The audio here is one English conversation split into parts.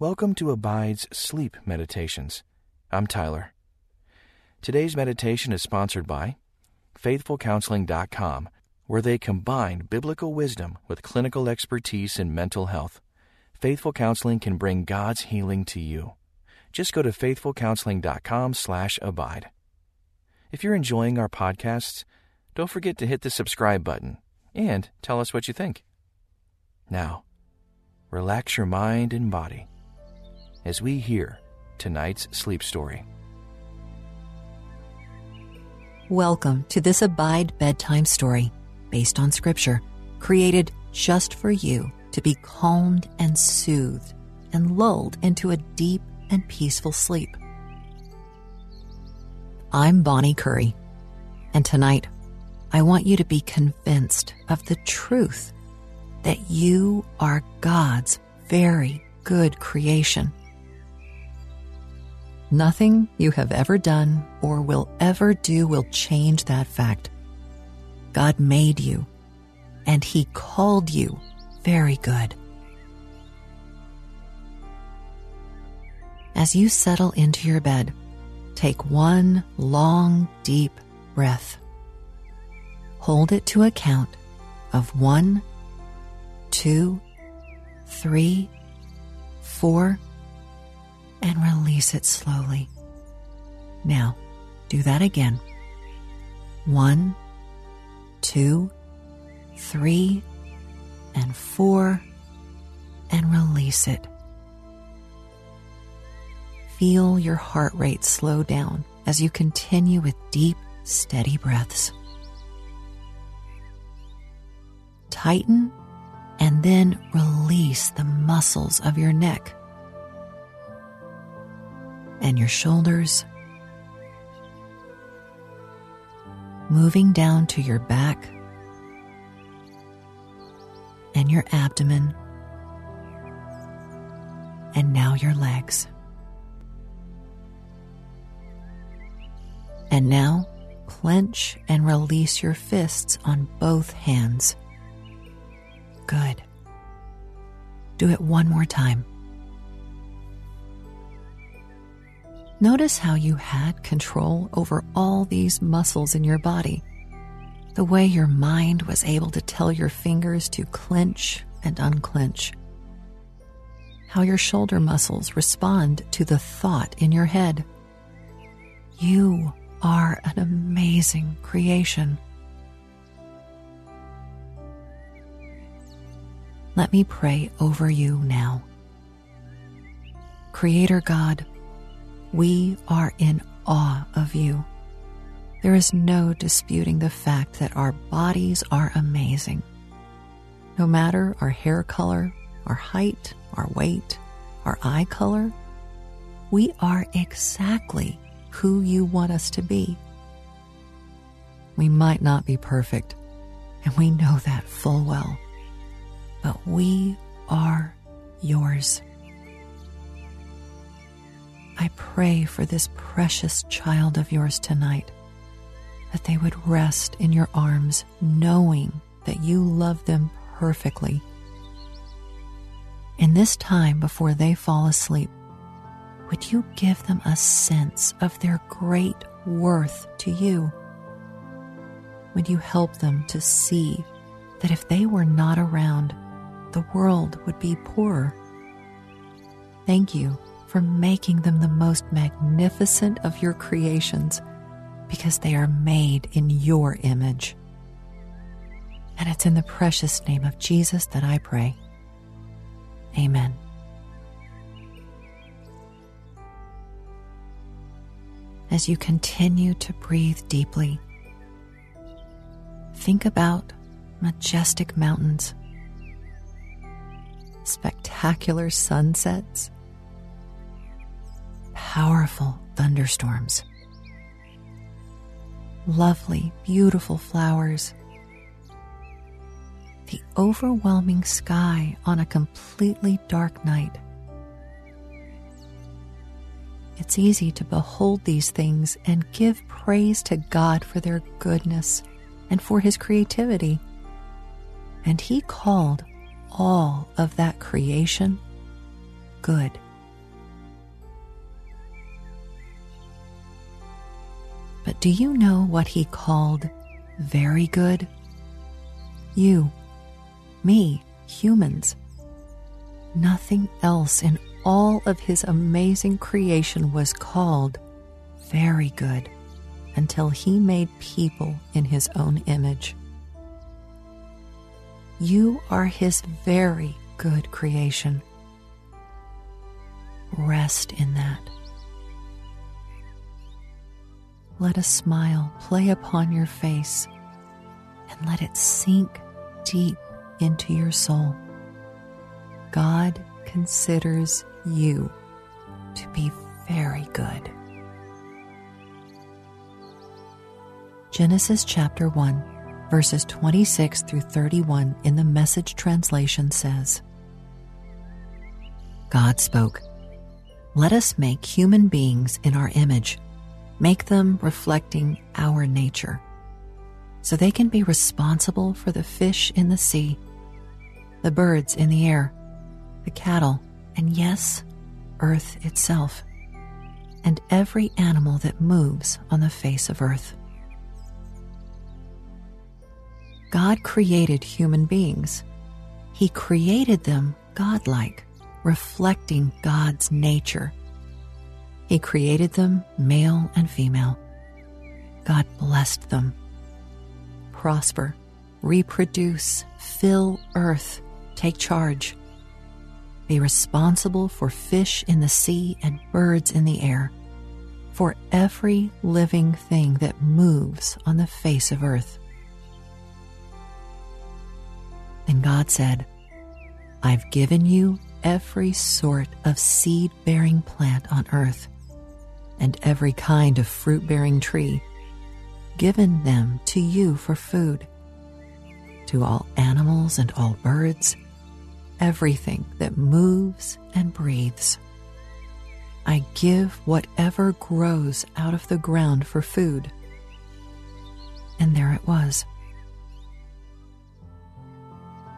Welcome to Abide's Sleep Meditations. I'm Tyler. Today's meditation is sponsored by FaithfulCounseling.com, where they combine biblical wisdom with clinical expertise in mental health. Faithful Counseling can bring God's healing to you. Just go to faithfulcounseling.com/abide. If you're enjoying our podcasts, don't forget to hit the subscribe button and tell us what you think. Now, relax your mind and body as we hear tonight's sleep story. Welcome to this Abide Bedtime Story, based on Scripture, created just for you to be calmed and soothed and lulled into a deep and peaceful sleep. I'm Bonnie Curry, and tonight I want you to be convinced of the truth that you are God's very good creation. Nothing you have ever done or will ever do will change that fact. God made you, and He called you very good. As you settle into your bed, take one long, deep breath. Hold it to a count of one, two, three, four, and release it slowly. Now, do that again. One, two, three, and four, and release it. Feel your heart rate slow down as you continue with deep, steady breaths. Tighten and then release the muscles of your neck and your shoulders, moving down to your back and your abdomen, and now your legs. And now clench and release your fists on both hands. Good. Do it one more time. Notice how you had control over all these muscles in your body. The way your mind was able to tell your fingers to clench and unclench. How your shoulder muscles respond to the thought in your head. You are an amazing creation. Let me pray over you now. Creator God, we are in awe of you. There is no disputing the fact that our bodies are amazing. No matter our hair color, our height, our weight, our eye color, we are exactly who you want us to be. We might not be perfect, and we know that full well, but we are yours. I pray for this precious child of yours tonight that they would rest in your arms, knowing that you love them perfectly. In this time before they fall asleep, would you give them a sense of their great worth to you? Would you help them to see that if they were not around, the world would be poorer? Thank you for making them the most magnificent of your creations because they are made in your image. And it's in the precious name of Jesus that I pray. Amen. As you continue to breathe deeply, think about majestic mountains, spectacular sunsets, powerful thunderstorms, lovely, beautiful flowers, the overwhelming sky on a completely dark night it's easy to behold these things and give praise to God for their goodness and for His creativity. And He called all of that creation good. But do you know what he called very good? You, me, humans. Nothing else in all of his amazing creation was called very good until he made people in his own image. You are his very good creation. Rest in that. Let a smile play upon your face and let it sink deep into your soul. God considers you to be very good. Genesis chapter 1, verses 26 through 31 in the Message translation says God spoke, Let us make human beings in our image, make them reflecting our nature, so they can be responsible for the fish in the sea, the birds in the air, the cattle, and yes, earth itself, and every animal that moves on the face of earth. God created human beings. He created them godlike, reflecting God's nature. He created them male and female. God blessed them. Prosper, reproduce, fill earth, take charge. Be responsible for fish in the sea and birds in the air, for every living thing that moves on the face of earth. And God said, I've given you every sort of seed bearing plant on earth, and every kind of fruit bearing tree, given them to you for food. To all animals and all birds, everything that moves and breathes. I give whatever grows out of the ground for food. And there it was.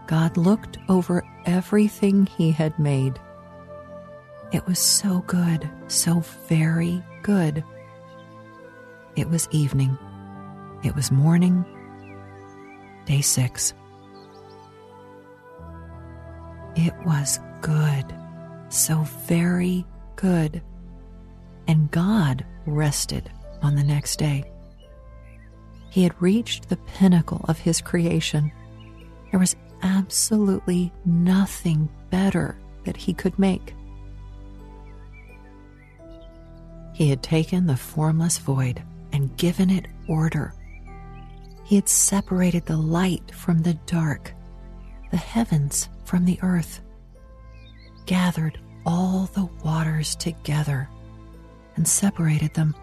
God looked over everything he had made. It was so good, so very good. It was evening. It was morning. Day six. It was good, so very good. And God rested on the next day. He had reached the pinnacle of his creation. There was absolutely nothing better that he could make. He had taken the formless void and given it order. He had separated the light from the dark, the heavens from the earth, gathered all the waters together, and separated them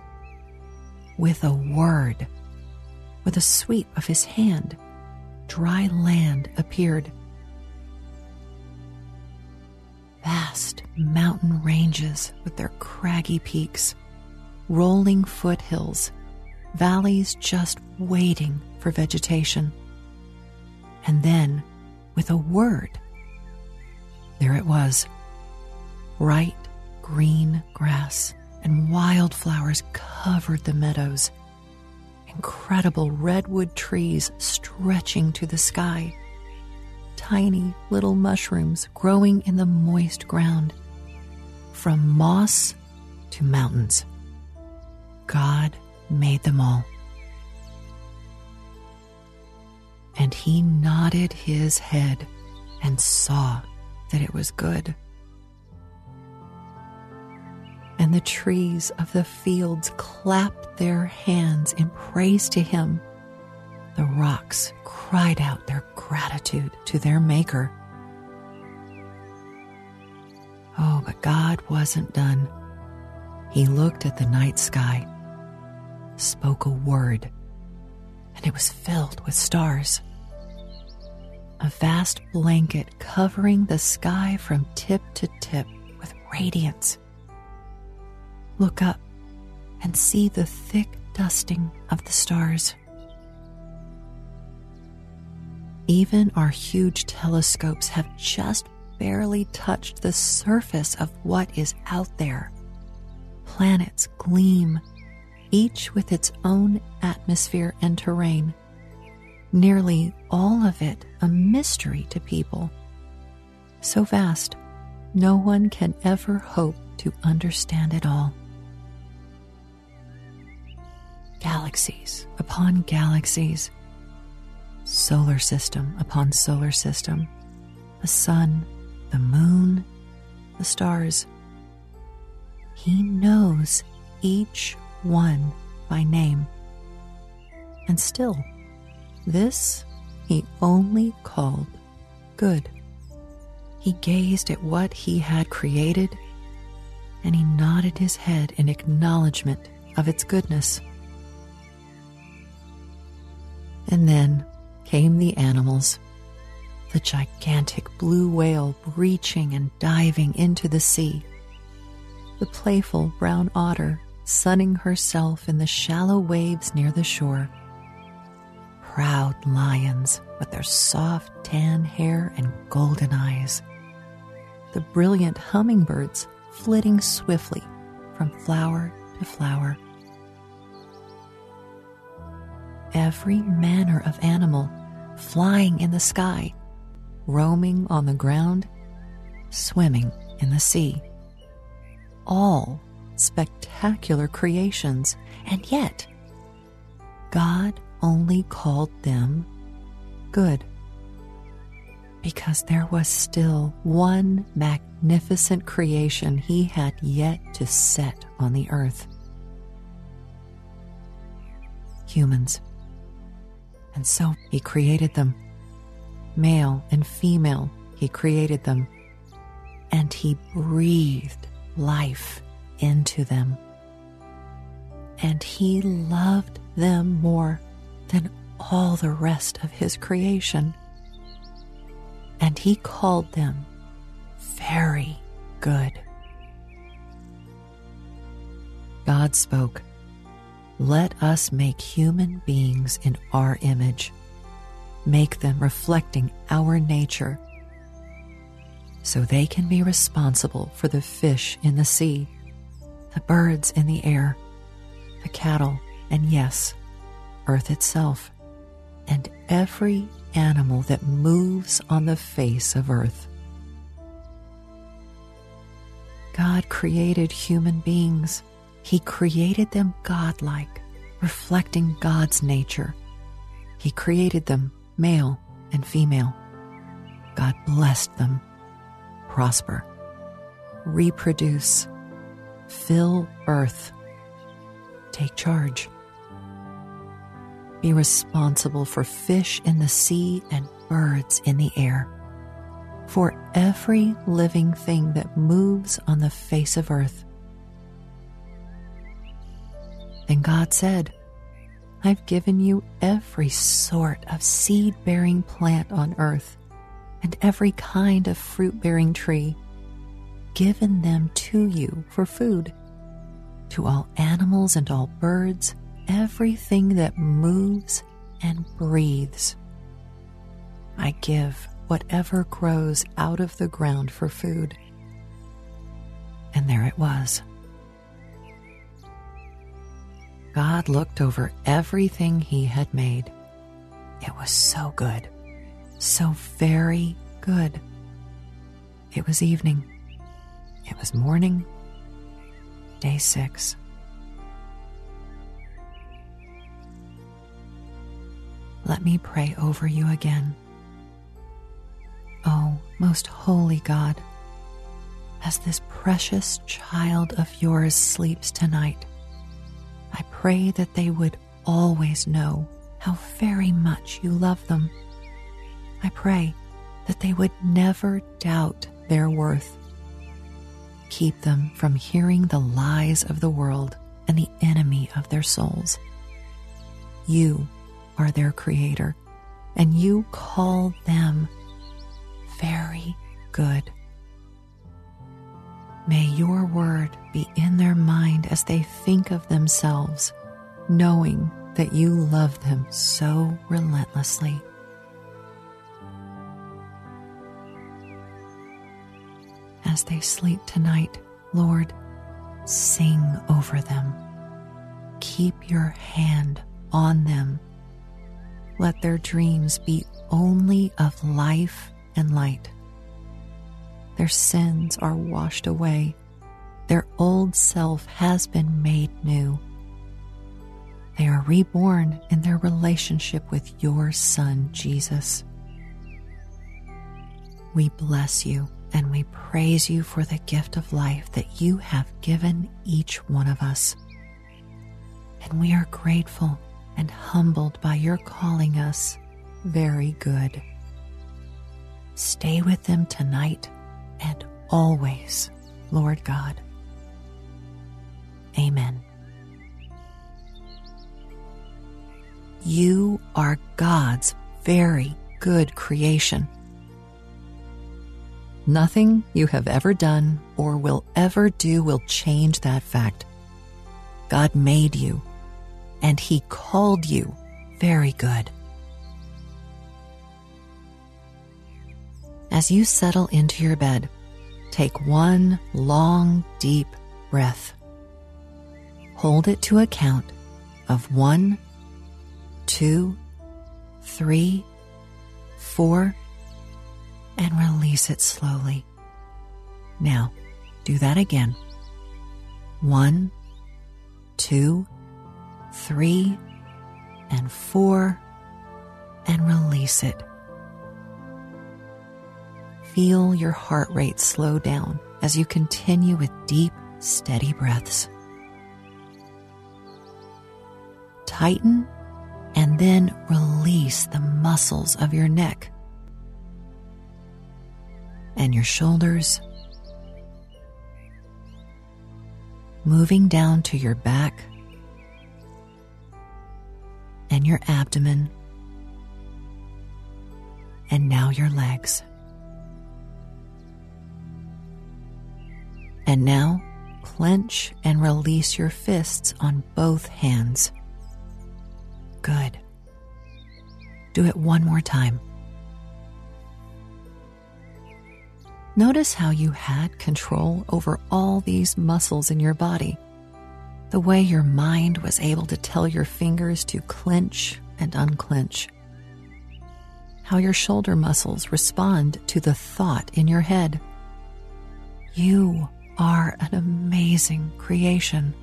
with a word, with a sweep of his hand dry land appeared. Vast mountain ranges with their craggy peaks, rolling foothills, valleys just waiting for vegetation. And then, with a word, there it was bright green grass and wildflowers covered the meadows incredible redwood trees stretching to the sky, tiny little mushrooms growing in the moist ground, from moss to mountains. God made them all. And he nodded his head and saw that it was good and the trees of the fields clapped their hands in praise to him. The rocks cried out their gratitude to their Maker. Oh, but God wasn't done. He looked at the night sky, spoke a word, and it was filled with stars. A vast blanket covering the sky from tip to tip with radiance look up and see the thick dusting of the stars. Even our huge telescopes have just barely touched the surface of what is out there. Planets gleam, each with its own atmosphere and terrain, nearly all of it a mystery to people. So vast, no one can ever hope to understand it all. Galaxies upon galaxies, solar system upon solar system, the sun, the moon, the stars. He knows each one by name. And still, this he only called good. He gazed at what he had created and he nodded his head in acknowledgement of its goodness. And then came the animals the gigantic blue whale breaching and diving into the sea, the playful brown otter sunning herself in the shallow waves near the shore, proud lions with their soft tan hair and golden eyes, the brilliant hummingbirds flitting swiftly from flower to flower. Every manner of animal flying in the sky, roaming on the ground, swimming in the sea. All spectacular creations, and yet God only called them good because there was still one magnificent creation he had yet to set on the earth humans. And so he created them. Male and female, he created them. And he breathed life into them. And he loved them more than all the rest of his creation and he called them very good. God spoke, Let us make human beings in our image, make them reflecting our nature, so they can be responsible for the fish in the sea, the birds in the air, the cattle, and yes, earth itself, and every animal that moves on the face of earth. God created human beings. He created them godlike, reflecting God's nature. He created them male and female. God blessed them. Prosper, reproduce, fill earth, take charge. Be responsible for fish in the sea and birds in the air, for every living thing that moves on the face of earth. And God said, I've given you every sort of seed bearing plant on earth and every kind of fruit bearing tree, given them to you for food, to all animals and all birds everything that moves and breathes. I give whatever grows out of the ground for food. And there it was. God looked over everything he had made. It was so good, so very good. It was evening. It was morning, day six. let me pray over you again. Oh, most holy God, as this precious child of yours sleeps tonight, I pray that they would always know how very much you love them. I pray that they would never doubt their worth. Keep them from hearing the lies of the world and the enemy of their souls. You are their creator, and you call them very good. May your word be in their mind as they think of themselves, knowing that you love them so relentlessly. As they sleep tonight, Lord, sing over them. keep your hand on them. Let their dreams be only of life and light. Their sins are washed away. Their old self has been made new. They are reborn in their relationship with your Son, Jesus. We bless you and we praise you for the gift of life that you have given each one of us. And we are grateful and humbled by your calling us very good. Stay with them tonight and always, Lord God. Amen. You are God's very good creation. Nothing you have ever done or will ever do will change that fact. God made you, and He called you very good. As you settle into your bed, take one long, deep breath. Hold it to a count of one, two, three, four, and release it slowly. Now, do that again. One, two, three, and four, and release it. Feel your heart rate slow down as you continue with deep, steady breaths. Tighten and then release the muscles of your neck and your shoulders, moving down to your back and your abdomen, and now your legs. And now clench and release your fists on both hands. Good. Do it one more time. Notice how you had control over all these muscles in your body. The way your mind was able to tell your fingers to clench and unclench. How your shoulder muscles respond to the thought in your head. You are an amazing creation.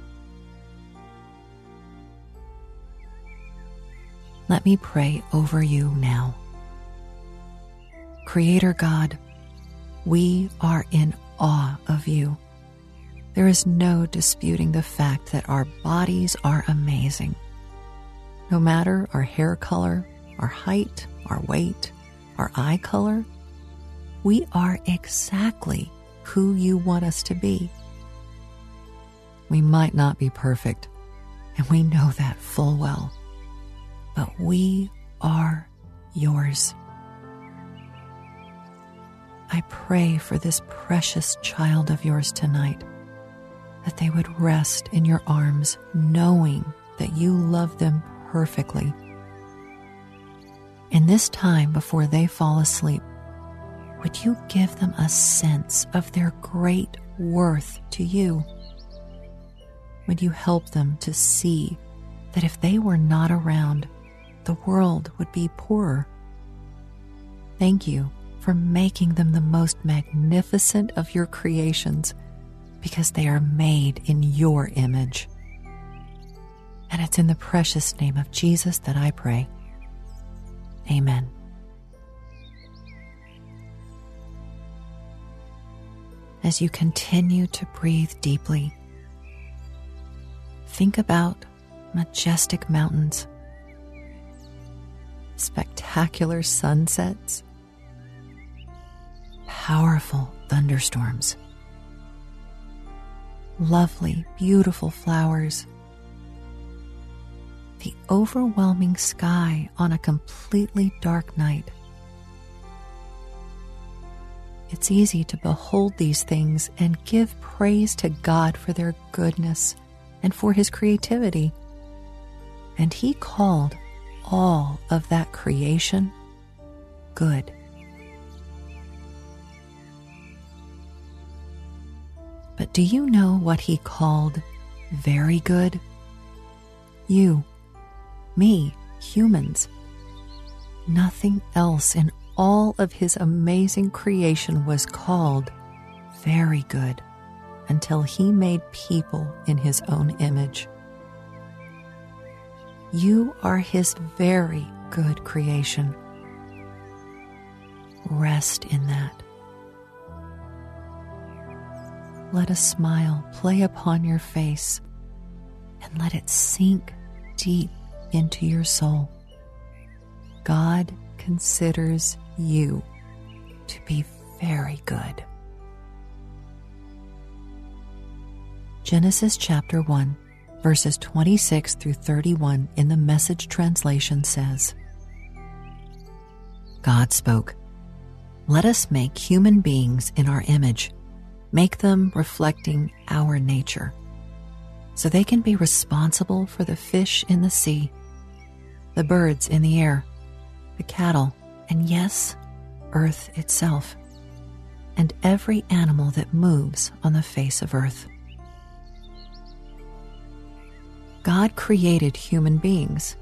Let me pray over you now. Creator God, we are in awe of you. There is no disputing the fact that our bodies are amazing. No matter our hair color, our height, our weight, our eye color, we are exactly who you want us to be. We might not be perfect, and we know that full well, but we are yours. I pray for this precious child of yours tonight that they would rest in your arms, knowing that you love them perfectly. In this time before they fall asleep, would you give them a sense of their great worth to you? Would you help them to see that if they were not around, the world would be poorer? Thank you for making them the most magnificent of your creations because they are made in your image. And it's in the precious name of Jesus that I pray. Amen. As you continue to breathe deeply, think about majestic mountains, spectacular sunsets, powerful thunderstorms, lovely, beautiful flowers, the overwhelming sky on a completely dark night. It's easy to behold these things and give praise to God for their goodness and for His creativity. And He called all of that creation good. But do you know what he called very good? you, me, humans. Nothing else in all of his amazing creation was called very good until he made people in his own image. You are his very good creation. Rest in that. Let a smile play upon your face and let it sink deep into your soul. God considers you to be very good. Genesis chapter 1, verses 26 through 31 in the Message translation says God spoke, Let us make human beings in our image, make them reflecting our nature, so they can be responsible for the fish in the sea, the birds in the air, the cattle, and yes, earth itself, and every animal that moves on the face of earth. God created human beings.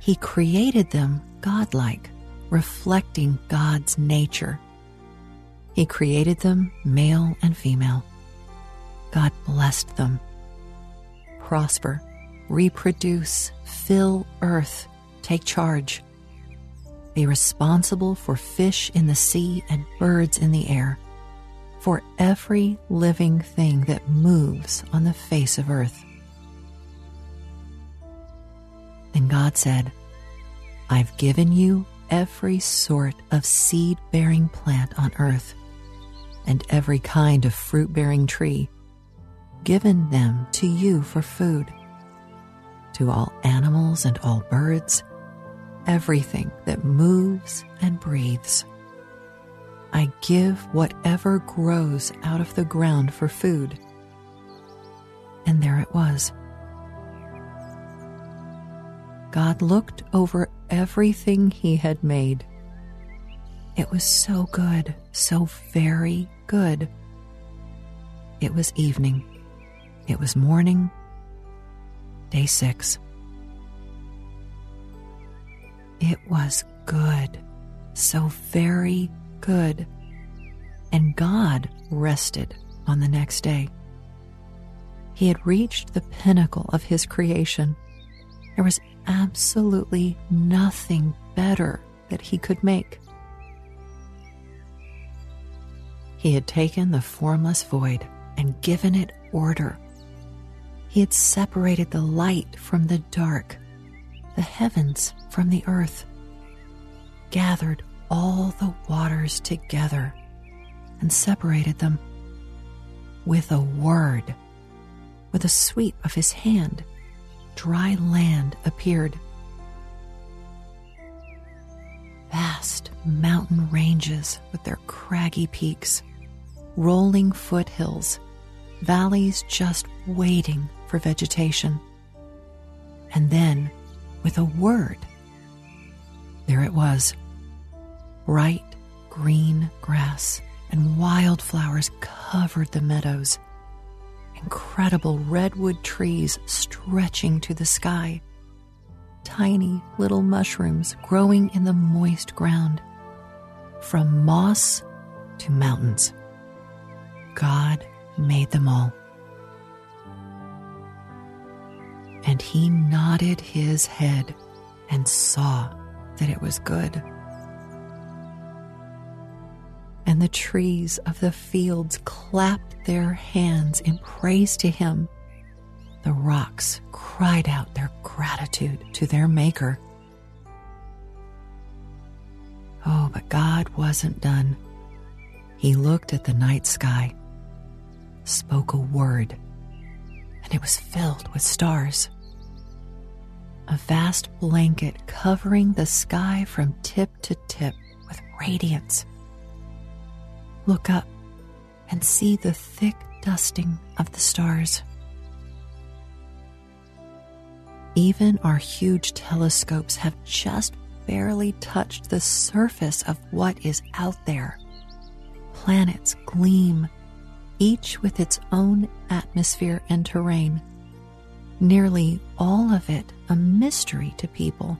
He created them godlike, reflecting God's nature. He created them male and female. God blessed them. Prosper, reproduce, fill earth, take charge. Be responsible for fish in the sea and birds in the air, for every living thing that moves on the face of earth. Then God said, I've given you every sort of seed bearing plant on earth, and every kind of fruit bearing tree, given them to you for food. To all animals and all birds, everything that moves and breathes. I give whatever grows out of the ground for food. And there it was. God looked over everything he had made. It was so good, so very good. It was evening. It was morning. Day six. It was good, so very good. And God rested on the next day. He had reached the pinnacle of his creation. There was absolutely nothing better that he could make. He had taken the formless void and given it order. He had separated the light from the dark, the heavens from the earth, gathered all the waters together and separated them. With a word, with a sweep of his hand, dry land appeared. Vast mountain ranges with their craggy peaks, rolling foothills, valleys just waiting for vegetation. And then, with a word, there it was bright green grass and wildflowers covered the meadows incredible redwood trees stretching to the sky, tiny little mushrooms growing in the moist ground, from moss to mountains. God made them all. And he nodded his head and saw that it was good and the trees of the fields clapped their hands in praise to him. The rocks cried out their gratitude to their Maker. Oh, but God wasn't done. He looked at the night sky, spoke a word, and it was filled with stars. A vast blanket covering the sky from tip to tip with radiance look up and see the thick dusting of the stars. Even our huge telescopes have just barely touched the surface of what is out there. Planets gleam, each with its own atmosphere and terrain. nearly all of it a mystery to people.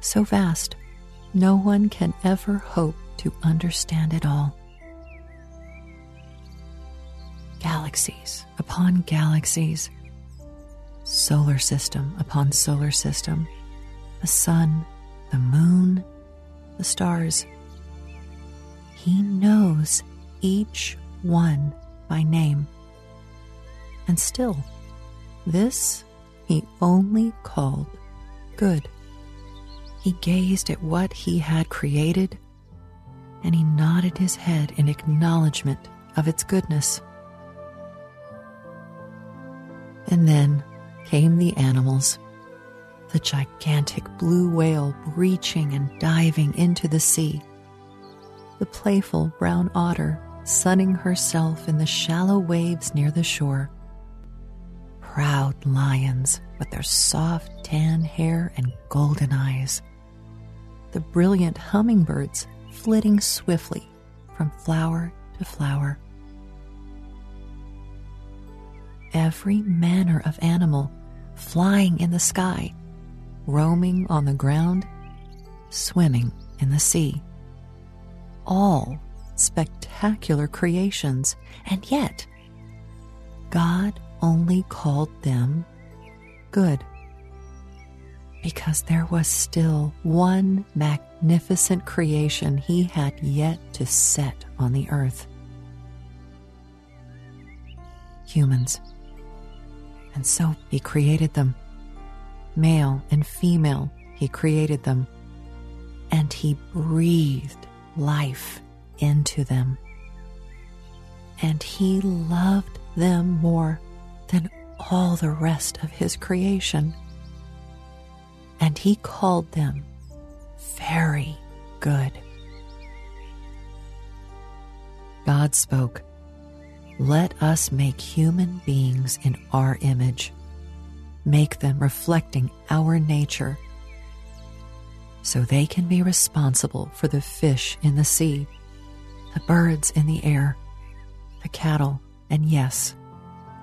So vast, no one can ever hope to understand it all. Galaxies upon galaxies, solar system upon solar system, the sun, the moon, the stars. He knows each one by name. And still, this he only called good. He gazed at what he had created and he nodded his head in acknowledgement of its goodness. And then came the animals the gigantic blue whale breaching and diving into the sea, the playful brown otter sunning herself in the shallow waves near the shore, proud lions with their soft tan hair and golden eyes, the brilliant hummingbirds flitting swiftly from flower to flower. Every manner of animal flying in the sky, roaming on the ground, swimming in the sea. All spectacular creations, and yet God only called them good because there was still one magnificent creation he had yet to set on the earth humans. And so he created them. Male and female, he created them. And he breathed life into them. And he loved them more than all the rest of his creation and he called them very good. God spoke, Let us make human beings in our image, make them reflecting our nature, so they can be responsible for the fish in the sea, the birds in the air, the cattle, and yes,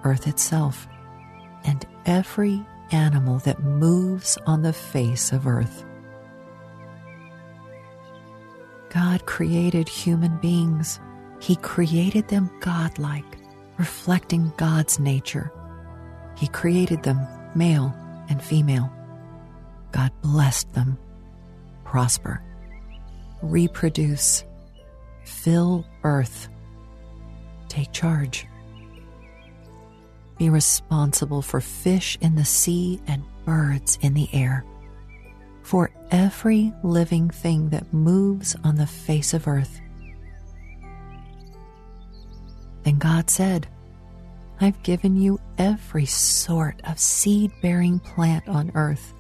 earth itself, and every animal that moves on the face of earth. God created human beings. He created them godlike, reflecting God's nature. He created them male and female. God blessed them. Prosper, reproduce, fill earth, take charge. Be responsible for fish in the sea and birds in the air, for every living thing that moves on the face of earth. Then God said, I've given you every sort of seed bearing plant on earth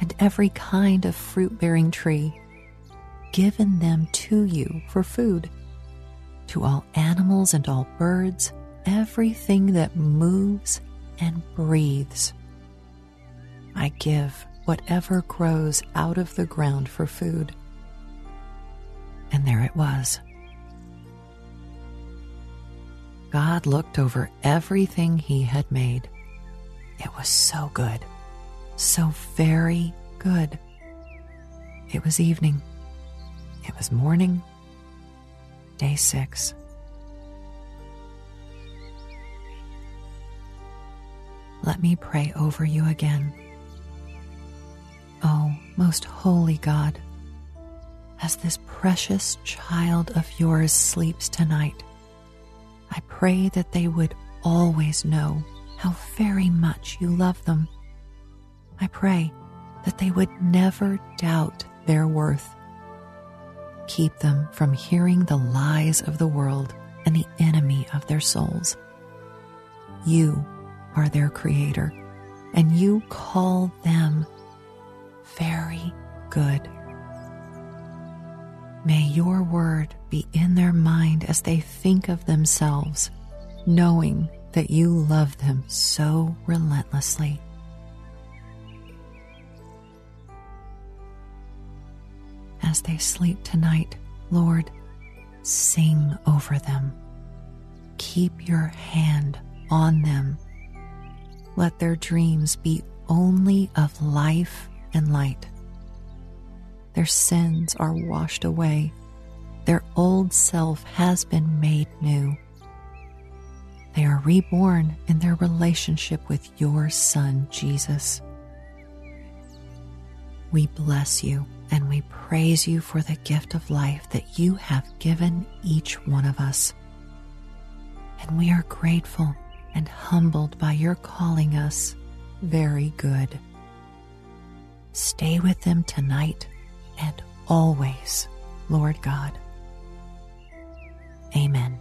and every kind of fruit bearing tree, given them to you for food, to all animals and all birds everything that moves and breathes. I give whatever grows out of the ground for food. And there it was. God looked over everything he had made. It was so good, so very good. It was evening. It was morning. Day six. let me pray over you again. Oh, most holy God, as this precious child of yours sleeps tonight, I pray that they would always know how very much you love them. I pray that they would never doubt their worth. Keep them from hearing the lies of the world and the enemy of their souls. You are their creator, and you call them very good. May your word be in their mind as they think of themselves, knowing that you love them so relentlessly. As they sleep tonight, Lord, sing over them. Keep your hand on them Let their dreams be only of life and light. Their sins are washed away. Their old self has been made new. They are reborn in their relationship with your Son, Jesus. We bless you and we praise you for the gift of life that you have given each one of us. And we are grateful and humbled by your calling us very good. Stay with them tonight and always, Lord God. Amen.